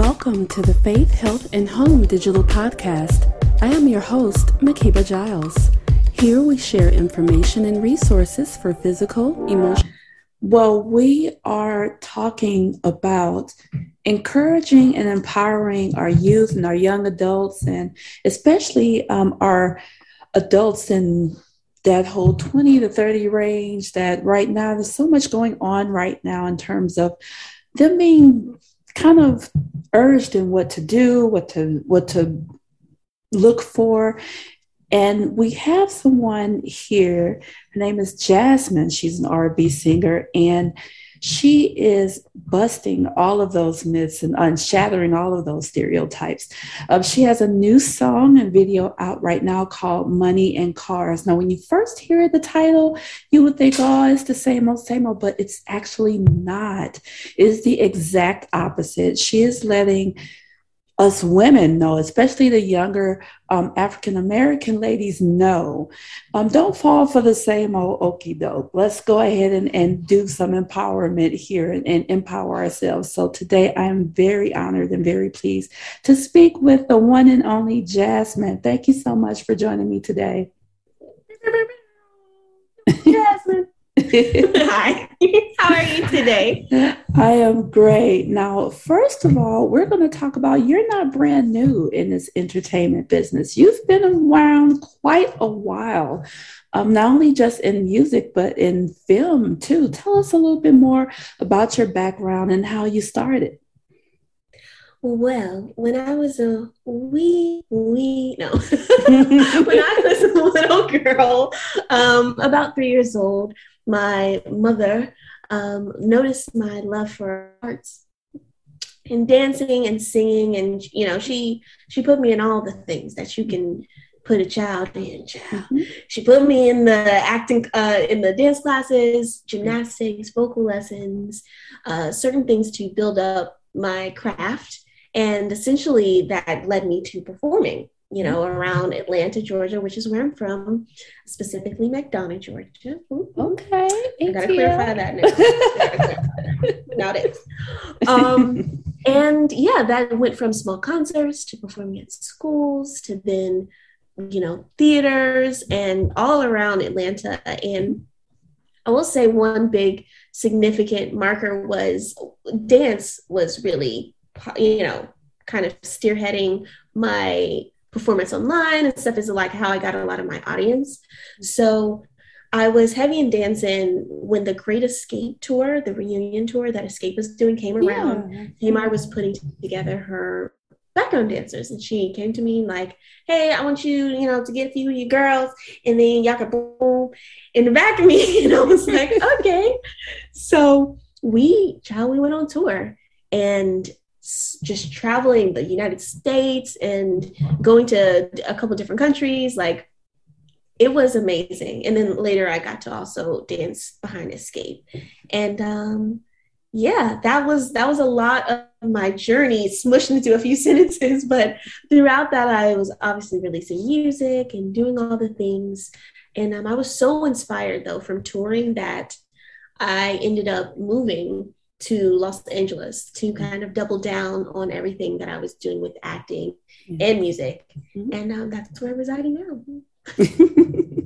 Welcome to the Faith, Health, and Home Digital Podcast. I am your host, Makeba Giles. Here we share information and resources for physical, emotional. Well, we are talking about encouraging and empowering our youth and our young adults, and especially um, our adults in that whole 20 to 30 range. That right now, there's so much going on right now in terms of them being kind of urged in what to do, what to what to look for. And we have someone here. Her name is Jasmine. She's an R&B singer, and she is busting all of those myths and unshattering all of those stereotypes. Um, she has a new song and video out right now called Money and Cars. Now, when you first hear the title, you would think, oh, it's the same old, same old, but it's actually not. It's the exact opposite. She is letting us women know, especially the younger um, African American ladies, know. Um, don't fall for the same old okey doke. Let's go ahead and, and do some empowerment here and, and empower ourselves. So today I am very honored and very pleased to speak with the one and only Jasmine. Thank you so much for joining me today. Jasmine. Hi, how are you today? I am great. Now, first of all, we're going to talk about you're not brand new in this entertainment business. You've been around quite a while, um, not only just in music, but in film too. Tell us a little bit more about your background and how you started. Well, when I was a wee, wee, no, when I was a little girl, um, about three years old, my mother um, noticed my love for arts and dancing and singing. And you know she she put me in all the things that you can put a child in child. Mm-hmm. she put me in the acting uh, in the dance classes gymnastics vocal lessons uh, certain things to build up my craft. And essentially that led me to performing you know, around Atlanta, Georgia, which is where I'm from, specifically McDonough, Georgia. Okay. I gotta clarify that now. Not it. Um, and yeah, that went from small concerts to performing at schools to then, you know, theaters and all around Atlanta. And I will say one big significant marker was dance was really, you know, kind of steerheading my performance online and stuff is like how I got a lot of my audience. Mm-hmm. So I was heavy in dancing when the Great Xscape tour, the reunion tour that Xscape was doing, came around. Yeah. was putting together her background dancers, and she came to me like, "Hey, I want you, you know, to get a few of you girls, and then y'all can boom in the back of me." And I was like, "Okay." so we, child, we went on tour, and just traveling the United States and going to a couple different countries, like it was amazing. And then later I got to also dance behind Xscape. And um, yeah, that was that was a lot of my journey smushed into a few sentences. But throughout that, I was obviously releasing music and doing all the things. And um, I was so inspired though from touring that I ended up moving to Los Angeles to mm-hmm. kind of double down on everything that I was doing with acting and music. Mm-hmm. And um, that's where I'm residing now.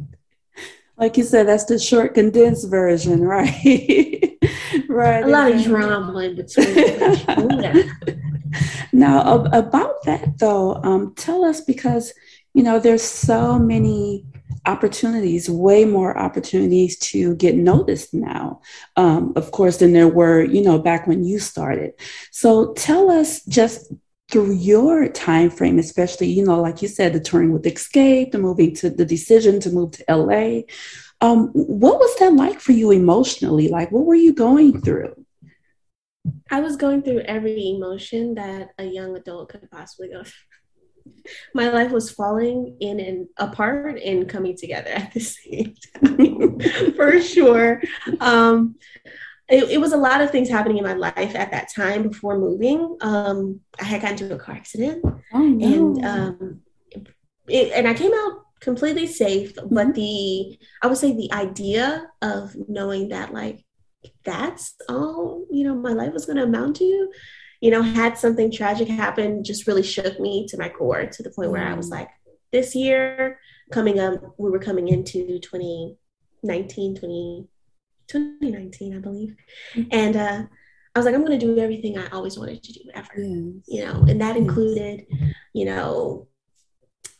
like you said, that's the short, condensed version, right? right. A lot of drama in between. now, about that though, um, tell us because, you know, there's so many opportunities, way more opportunities to get noticed now, um, of course, than there were, you know, back when you started. So tell us just through your time frame, especially, you know, like you said, the touring with Xscape, the moving to the decision to move to LA. Um, what was that like for you emotionally? Like, what were you going through? I was going through every emotion that a young adult could possibly go through my life was falling in and apart and coming together at the same time for sure um, it, it, was a lot of things happening in my life at that time before moving um, i had gotten into a car accident oh, no. and um, it, and i came out completely safe mm-hmm. but the i would say the idea of knowing that like that's all you know my life was going to amount to you know, had something tragic happen, just really shook me to my core to the point where I was mm. like, this year coming up, we were coming into 2019, 20, 2019, I believe. Mm-hmm. And uh, I was like, I'm going to do everything I always wanted to do ever, yes. you know, and that included, you know,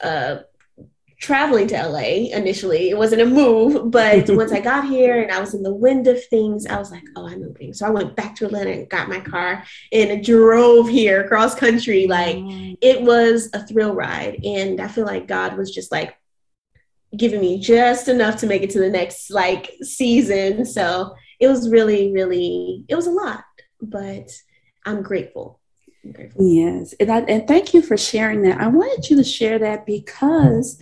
uh, traveling to LA initially. It wasn't a move, but once I got here and I was in the wind of things, I was like, oh, I'm moving. So I went back to Atlanta and got my car and drove here cross country. Like it was a thrill ride. And I feel like God was just like giving me just enough to make it to the next like season. So it was really, really, it was a lot, but I'm grateful Yes, and I, and thank you for sharing that. I wanted you to share that because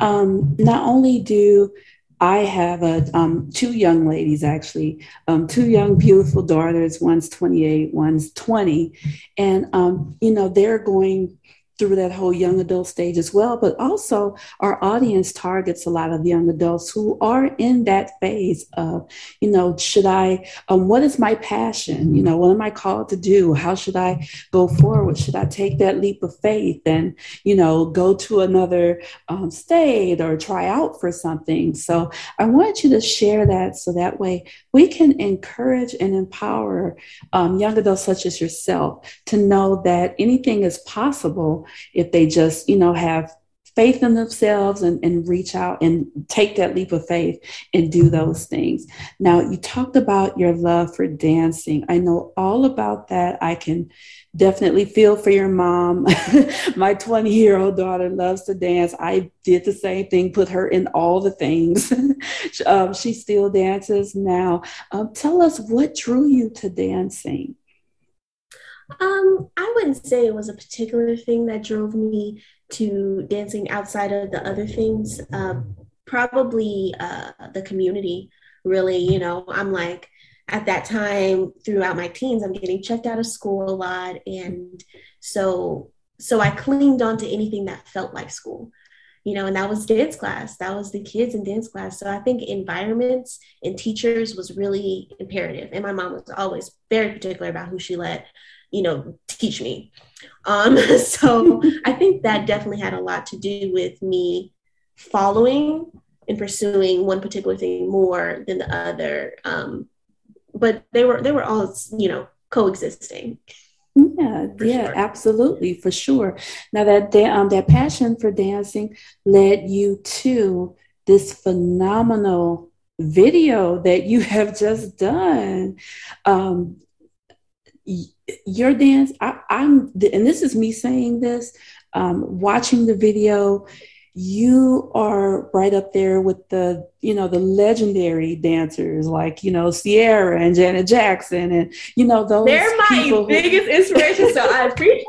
um, not only do I have a, um, two young ladies, actually, um, two young, beautiful daughters. One's 28, one's 20. And, um, you know, they're going through that whole young adult stage as well. But also, our audience targets a lot of young adults who are in that phase of, you know, should I, um, what is my passion? You know, what am I called to do? How should I go forward? Should I take that leap of faith and, you know, go to another um, state or try out for something? So I want you to share that so that way we can encourage and empower um, young adults such as yourself to know that anything is possible if they just, you know, have faith in themselves and, and reach out and take that leap of faith and do those things. Now, you talked about your love for dancing. I know all about that. I can definitely feel for your mom. My 20 year old daughter loves to dance. I did the same thing, put her in all the things. um, she still dances now. Um, tell us what drew you to dancing. Um, I wouldn't say it was a particular thing that drove me to dancing outside of the other things. Uh, probably uh, the community, really. You know, I'm like, at that time throughout my teens, I'm getting checked out of school a lot. And so, so I clinged on to anything that felt like school you know, and that was dance class. That was the kids in dance class. So I think environments and teachers was really imperative. And my mom was always very particular about who she let you know, teach me. Um, so I think that definitely had a lot to do with me following and pursuing one particular thing more than the other. Um, but they were they were all you know coexisting. Yeah, yeah, sure. absolutely, for sure. Now that um, that passion for dancing led you to this phenomenal video that you have just done. Um, your dance I, am and this is me saying this um, watching the video you are right up there with the you know the legendary dancers like you know Ciara and Janet Jackson and you know those they're my biggest inspiration so I appreciate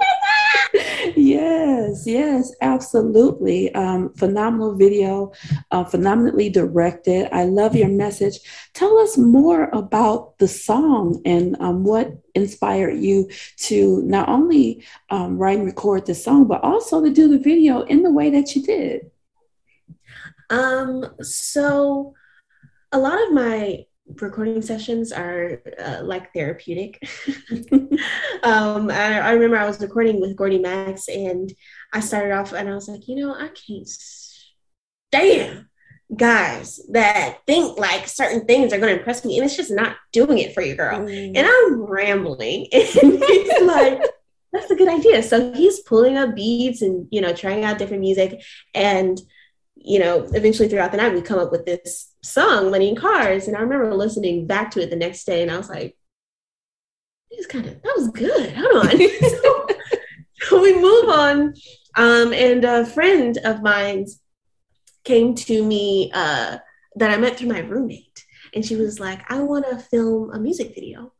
yes yes absolutely. Um, phenomenal video uh, phenomenally directed. I love your message. Tell us more about the song and um, what inspired you to not only um, write and record the song, but also to do the video in the way that you did? Um, so a lot of my recording sessions are uh, like therapeutic. um, I, I, remember I was recording with Gordy Max and I started off and I was like, you know, I can't stand guys that think like certain things are going to impress me and it's just not doing it for you girl mm. and i'm rambling and he's like that's a good idea so he's pulling up beats and you know trying out different music and you know eventually throughout the night we come up with this song money in cars. And i remember listening back to it the next day and i was like it's kind of that was good. Hold on. So, so we move on. Um, and a friend of mine came to me uh, that I met through my roommate. And she was like, I want to film a music video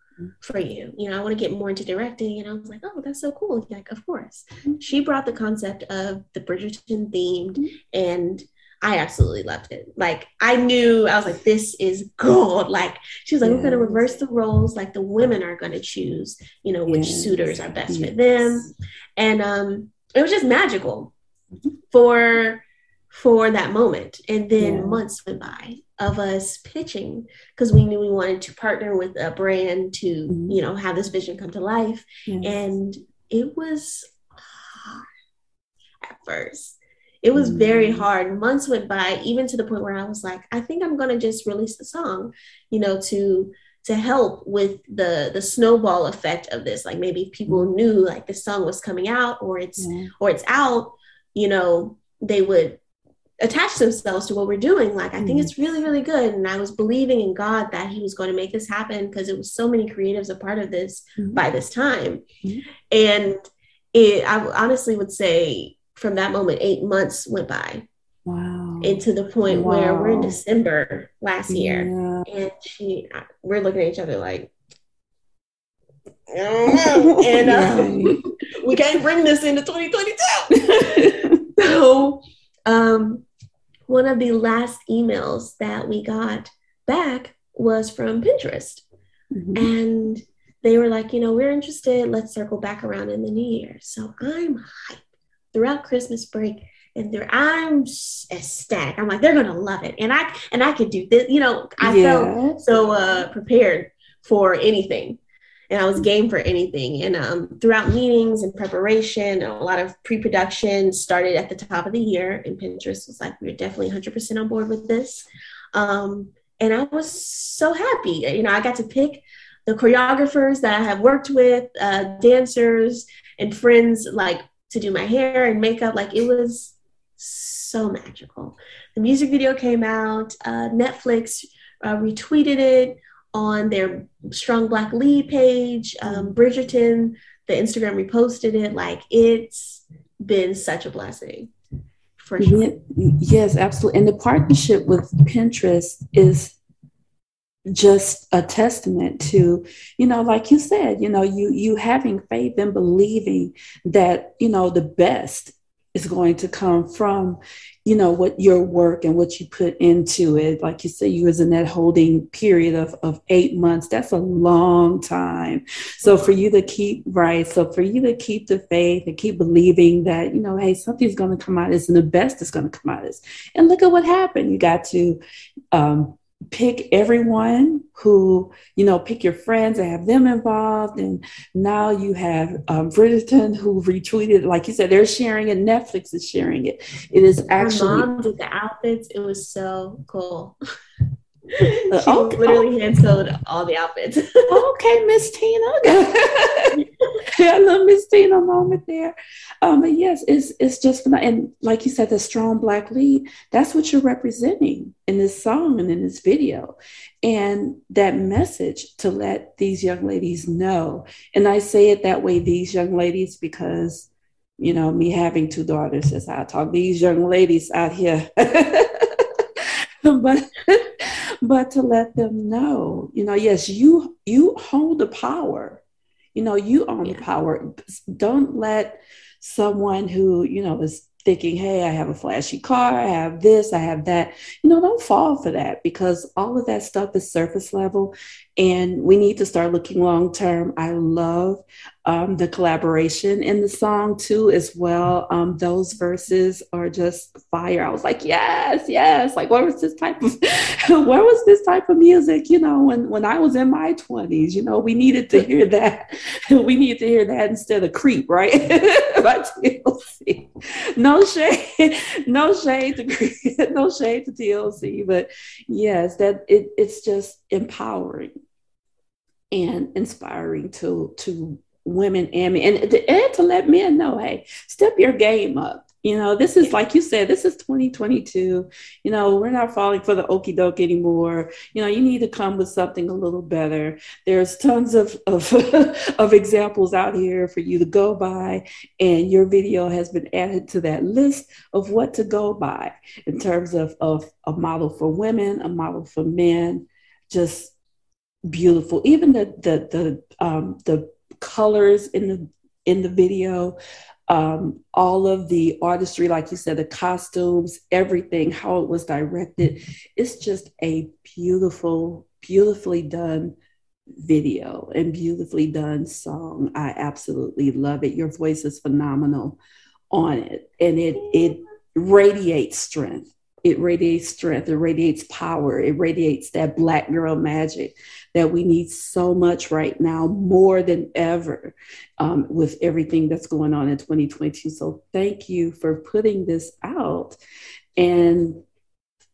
for you. You know, I want to get more into directing. And I was like, oh, that's so cool. Like, of course. She brought the concept of the Bridgerton themed, and I absolutely loved it. Like, I knew, I was like, this is gold. Like, she was like, yes. we're going to reverse the roles. Like, the women are going to choose, you know, which yes. suitors are best yes. for them. And um, it was just magical mm-hmm. for for that moment. And then months went by of us pitching because we knew we wanted to partner with a brand to mm-hmm. you know have this vision come to life yes. and it was hard at first it was mm-hmm. very hard months went by even to the point where i was like i think i'm going to just release the song you know to to help with the the snowball effect of this like maybe people mm-hmm. knew like the song was coming out or it's yeah. or it's out you know they would attach themselves to what we're doing. Like, I think mm-hmm. it's really, really good. And I was believing in God that He was going to make this happen because it was so many creatives a part of this mm-hmm. by this time. Mm-hmm. And it, I honestly would say from that moment, eight months went by. Wow. Into the point wow. where we're in December last year. Yeah. And she, we're looking at each other like, and uh, we can't bring this into 2022. so, um, one of the last emails that we got back was from Pinterest. Mm-hmm. And they were like, you know, we're interested. Let's circle back around in the new year. So I'm hyped throughout Christmas break. And there, I'm ecstatic. I'm like, they're gonna love it, and I and I could do this. You know, I yeah. felt so uh, prepared for anything and I was game for anything. And um, throughout meetings and preparation, a lot of pre-production started at the top of the year. And Pinterest was like, we're definitely 100% on board with this. Um, and I was so happy. You know, I got to pick the choreographers that I have worked with, uh, dancers and friends, like to do my hair and makeup. Like it was so magical. The music video came out. Uh, Netflix uh, retweeted it on their Strong Black Lead page. Um, Bridgerton, the Instagram reposted it. Like it's been such a blessing. For sure. Yes, absolutely. And the partnership with Pinterest is just a testament to you know like you said you know you you having faith and believing that you know the best is going to come from you know what your work and what you put into it. Like you say you was in that holding period of, of eight months. That's a long time. So for you to keep right so for you to keep the faith and keep believing that you know hey something's going to come out of this and the best is going to come out of this. And look at what happened. You got to um, pick everyone who you know pick your friends and have them involved. And now you have um, Bridgerton who retweeted like you said they're sharing it. Netflix is sharing it. It is actually My mom did the outfits. It was so cool she okay. literally hand sewed all the outfits. okay, Miss Tina. yeah, I love Miss Tina moment there. Um, but yes, it's it's just and like you said, the strong black lead. That's what you're representing in this song and in this video, and that message to let these young ladies know. And I say it that way, these young ladies, because you know me having two daughters, as I talk, these young ladies out here. but but to let them know, you know, yes, you you hold the power. You know, you own yeah. the power. Don't let someone who, you know, is thinking, hey, I have a flashy car, I have this, I have that. You know, don't fall for that because all of that stuff is surface level and we need to start looking long term. I love um, the collaboration in the song too, as well. Um, those verses are just fire. I was like, yes, yes. Like, what was this type of, where was this type of music? You know, when when I was in my twenties, you know, we needed to hear that. we needed to hear that instead of creep, right? TLC. No shade, no shade to no shade to TLC, but yes, that it, it's just empowering and inspiring to to women and men and, and to let men know hey step your game up. You know this is like you said this is 2022 you know we're not falling for the okey doke anymore. You know you need to come with something a little better. There's tons of of, of examples out here for you to go by and your video has been added to that list of what to go by in terms of of a model for women a model for men. Just beautiful. Even the the the um, the colors in the in the video, um, all of the artistry, like you said, the costumes, everything, how it was directed. It's just a beautiful, beautifully done video and beautifully done song. I absolutely love it. Your voice is phenomenal on it, and it it radiates strength it radiates strength, it radiates power, it radiates that black girl magic that we need so much right now, more than ever, um, with everything that's going on in 2022. So thank you for putting this out. And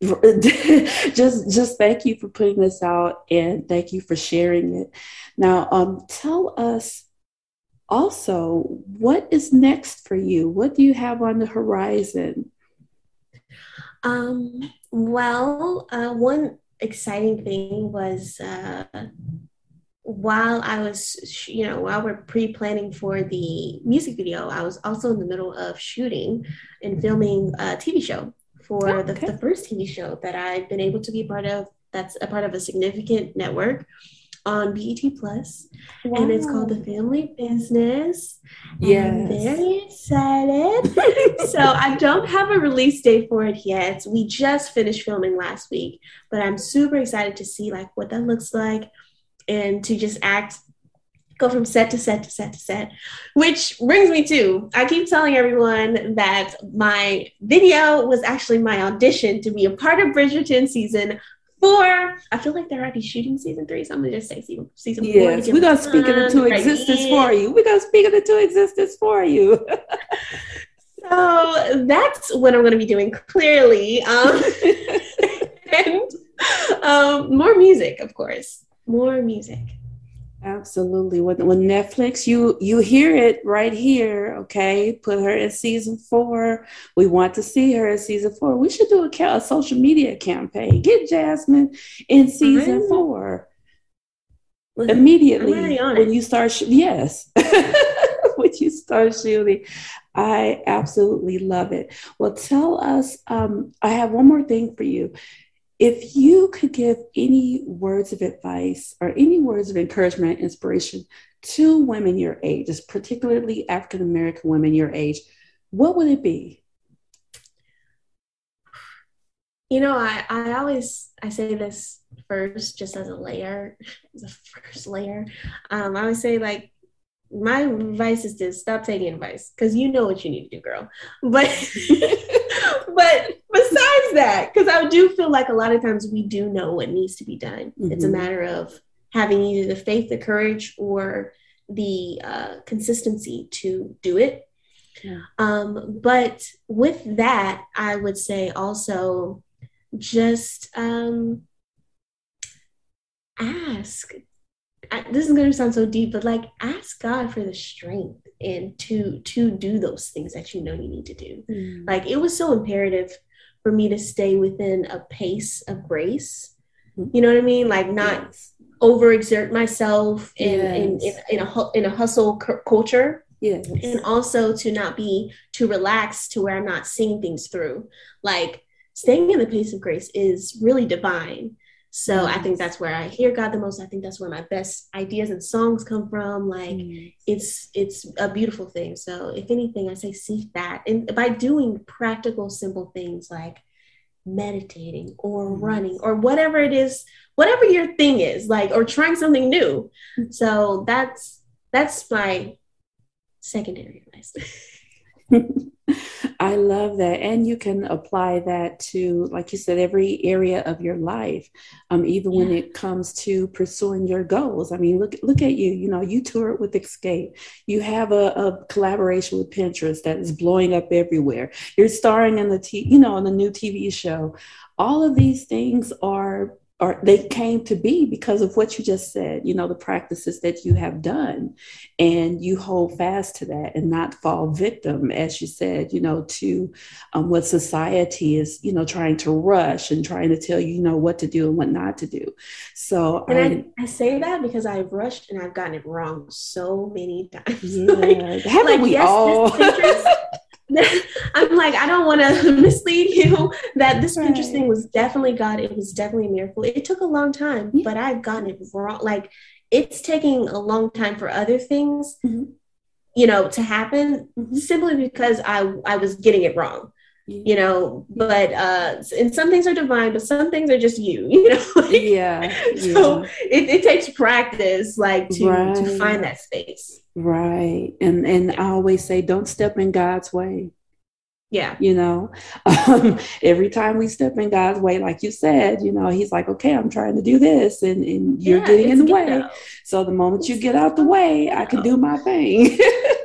just just thank you for putting this out and thank you for sharing it. Now, um, tell us also what is next for you. What do you have on the horizon? Um, well, uh, one exciting thing was uh, while I was, you know, while we're pre planning for the music video, I was also in the middle of shooting and filming a TV show for oh, okay. the, the first TV show that I've been able to be part of. That's a part of a significant network on BET Plus, wow. and it's called The Family Business. Yeah, I'm very excited. so I don't have a release date for it yet. We just finished filming last week, but I'm super excited to see like what that looks like, and to just act go from set to set to set to set, which brings me to I keep telling everyone that my video was actually my audition to be a part of Bridgerton season four. I feel like they're already shooting season three, so I'm gonna just say season, season yes, four. Yes, we're gonna speak it into existence for you. We're gonna speak it into existence for you. so that's what I'm gonna be doing clearly. Um, and um, more music, of course. More music. Absolutely. When, when Netflix, you you hear it right here. Okay, put her in season four. We want to see her in season four. We should do a, a social media campaign. Get Jasmine in season mm-hmm. four immediately when you start. Sh- yes, when you start shooting. I absolutely love it. Well, tell us. Um, I have one more thing for you. If you could give any words of advice or any words of encouragement, inspiration to women your age, particularly African American women your age, what would it be? You know, I, I always I say this first just as a layer, as a first layer. Um, I always say like my advice is to stop taking advice because you know what you need to do, girl. But but besides that, because I do feel like a lot of times we do know what needs to be done. Mm-hmm. It's a mm-hmm. matter of having either the faith, the courage, or the uh, consistency to do it. Yeah. Um, but with that, I would say also just um, ask I, this is going to sound so deep, but like ask God for the strength and to to do those things that you know you need to do. Mm. Like it was so imperative for me to stay within a pace of grace. Mm. You know what I mean? Like not yes. overexert myself in, yes. in, in, in a in a hustle c- culture. Yes. And also to not be too relaxed to where I'm not seeing things through. Like staying in the pace of grace is really divine so I think that's where I hear God the most. I think that's where my best ideas and songs come from. Like mm. it's it's a beautiful thing. So if anything, I say seek that. And by doing practical, simple things like meditating or mm. running or whatever it is, whatever your thing is, like or trying something new. So that's that's my secondary advice. I love that. And you can apply that to, like you said, every area of your life, um, even yeah. when it comes to pursuing your goals. I mean, look, look at you, you know, you toured with Xscape. You have a, a collaboration with Pinterest that is blowing up everywhere. You're starring in the, t- you know, in the new TV show. All of these things are or they came to be because of what you just said, you know, the practices that you have done. And you hold fast to that and not fall victim, as you said, you know, to um, what society is, you know, trying to rush and trying to tell you, you know, what to do and what not to do. So, and I, I, I say that because I've rushed and I've gotten it wrong so many times. Yeah, like, haven't like, we yes, all? I'm like, I don't want to mislead you that this right. Pinterest thing was definitely God. It was definitely a miracle. It took a long time, yeah. but I've gotten it wrong. Like it's taking a long time for other things, mm-hmm. you know, to happen mm-hmm. simply because I I was getting it wrong. You know, but uh and some things are divine, but some things are just you, you know. yeah. So yeah. It, it takes practice like to right. to find that space. Right. And and I always say don't step in God's way. Yeah. You know, um, every time we step in God's way, like you said, you know, He's like, okay, I'm trying to do this, and, and you're yeah, getting in the way. So the moment you get out the way, I can do my thing.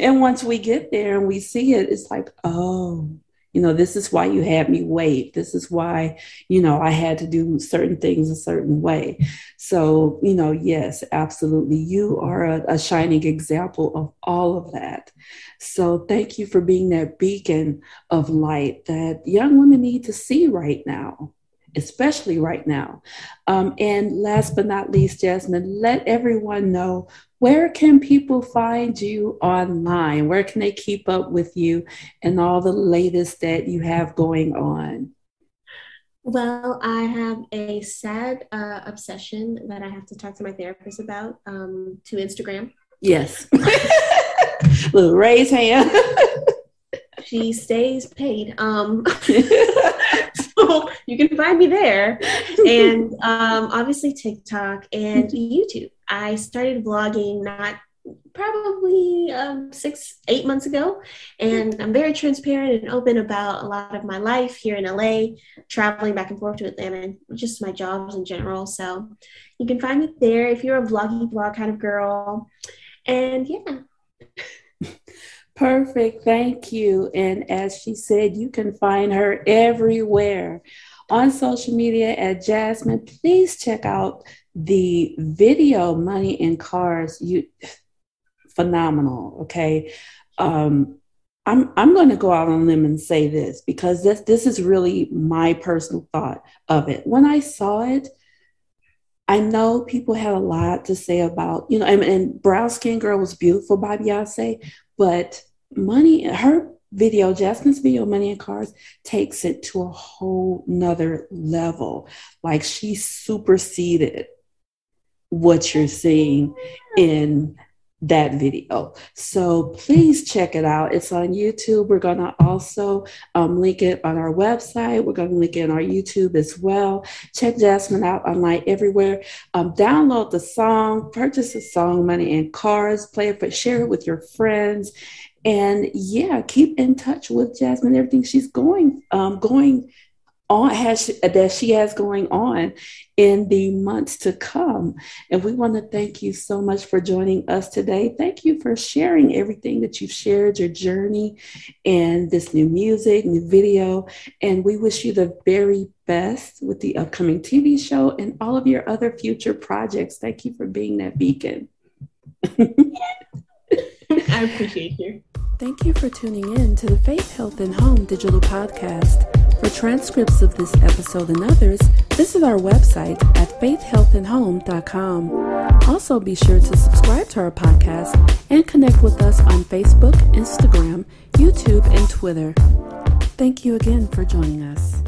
and once we get there and we see it, it's like, oh, you know, this is why you had me wait. This is why, you know, I had to do certain things a certain way. So, you know, yes, absolutely. You are a, a shining example of all of that. So, thank you for being that beacon of light that young women need to see right now especially right now. Um, and last but not least, Jasmine, let everyone know where can people find you online? Where can they keep up with you and all the latest that you have going on? Well, I have a sad uh, obsession that I have to talk to my therapist about um, to Instagram. Yes. Little raise hand. she stays paid. Um, so you can find me there. And um, obviously TikTok and YouTube. I started vlogging not probably um, six, eight months ago. And I'm very transparent and open about a lot of my life here in LA, traveling back and forth to Atlanta, just my jobs in general. So you can find me there if you're a vloggy vlog kind of girl. And yeah. Perfect. Thank you. And as she said, you can find her everywhere on social media at Jasmine. Please check out the video Money and Cars. You phenomenal. Okay. Um, I'm I'm going to go out on a limb and say this because this this is really my personal thought of it. When I saw it, I know people had a lot to say about, you know, and, and Brown Skin Girl was beautiful by Beyonce, but money, her video, Jasmine's video, Money and Cars, takes it to a whole nother level. Like she superseded what you're seeing in that video. So please check it out. It's on YouTube. We're going to also um, link it on our website. We're going to link it on our YouTube as well. Check Jasmine out online everywhere. Um, download the song, purchase the song, Money and Cars, play it, but share it with your friends. And yeah, keep in touch with Jasmine, everything she's going, um, going on has that she has going on in the months to come. And we want to thank you so much for joining us today. Thank you for sharing everything that you've shared, your journey and this new music, new video. And we wish you the very best with the upcoming TV show and all of your other future projects. Thank you for being that beacon. I appreciate you. Thank you for tuning in to the Faith, Health, and Home digital podcast. For transcripts of this episode and others, visit our website at faithhealthandhome.com. Also, be sure to subscribe to our podcast and connect with us on Facebook, Instagram, YouTube, and Twitter. Thank you again for joining us.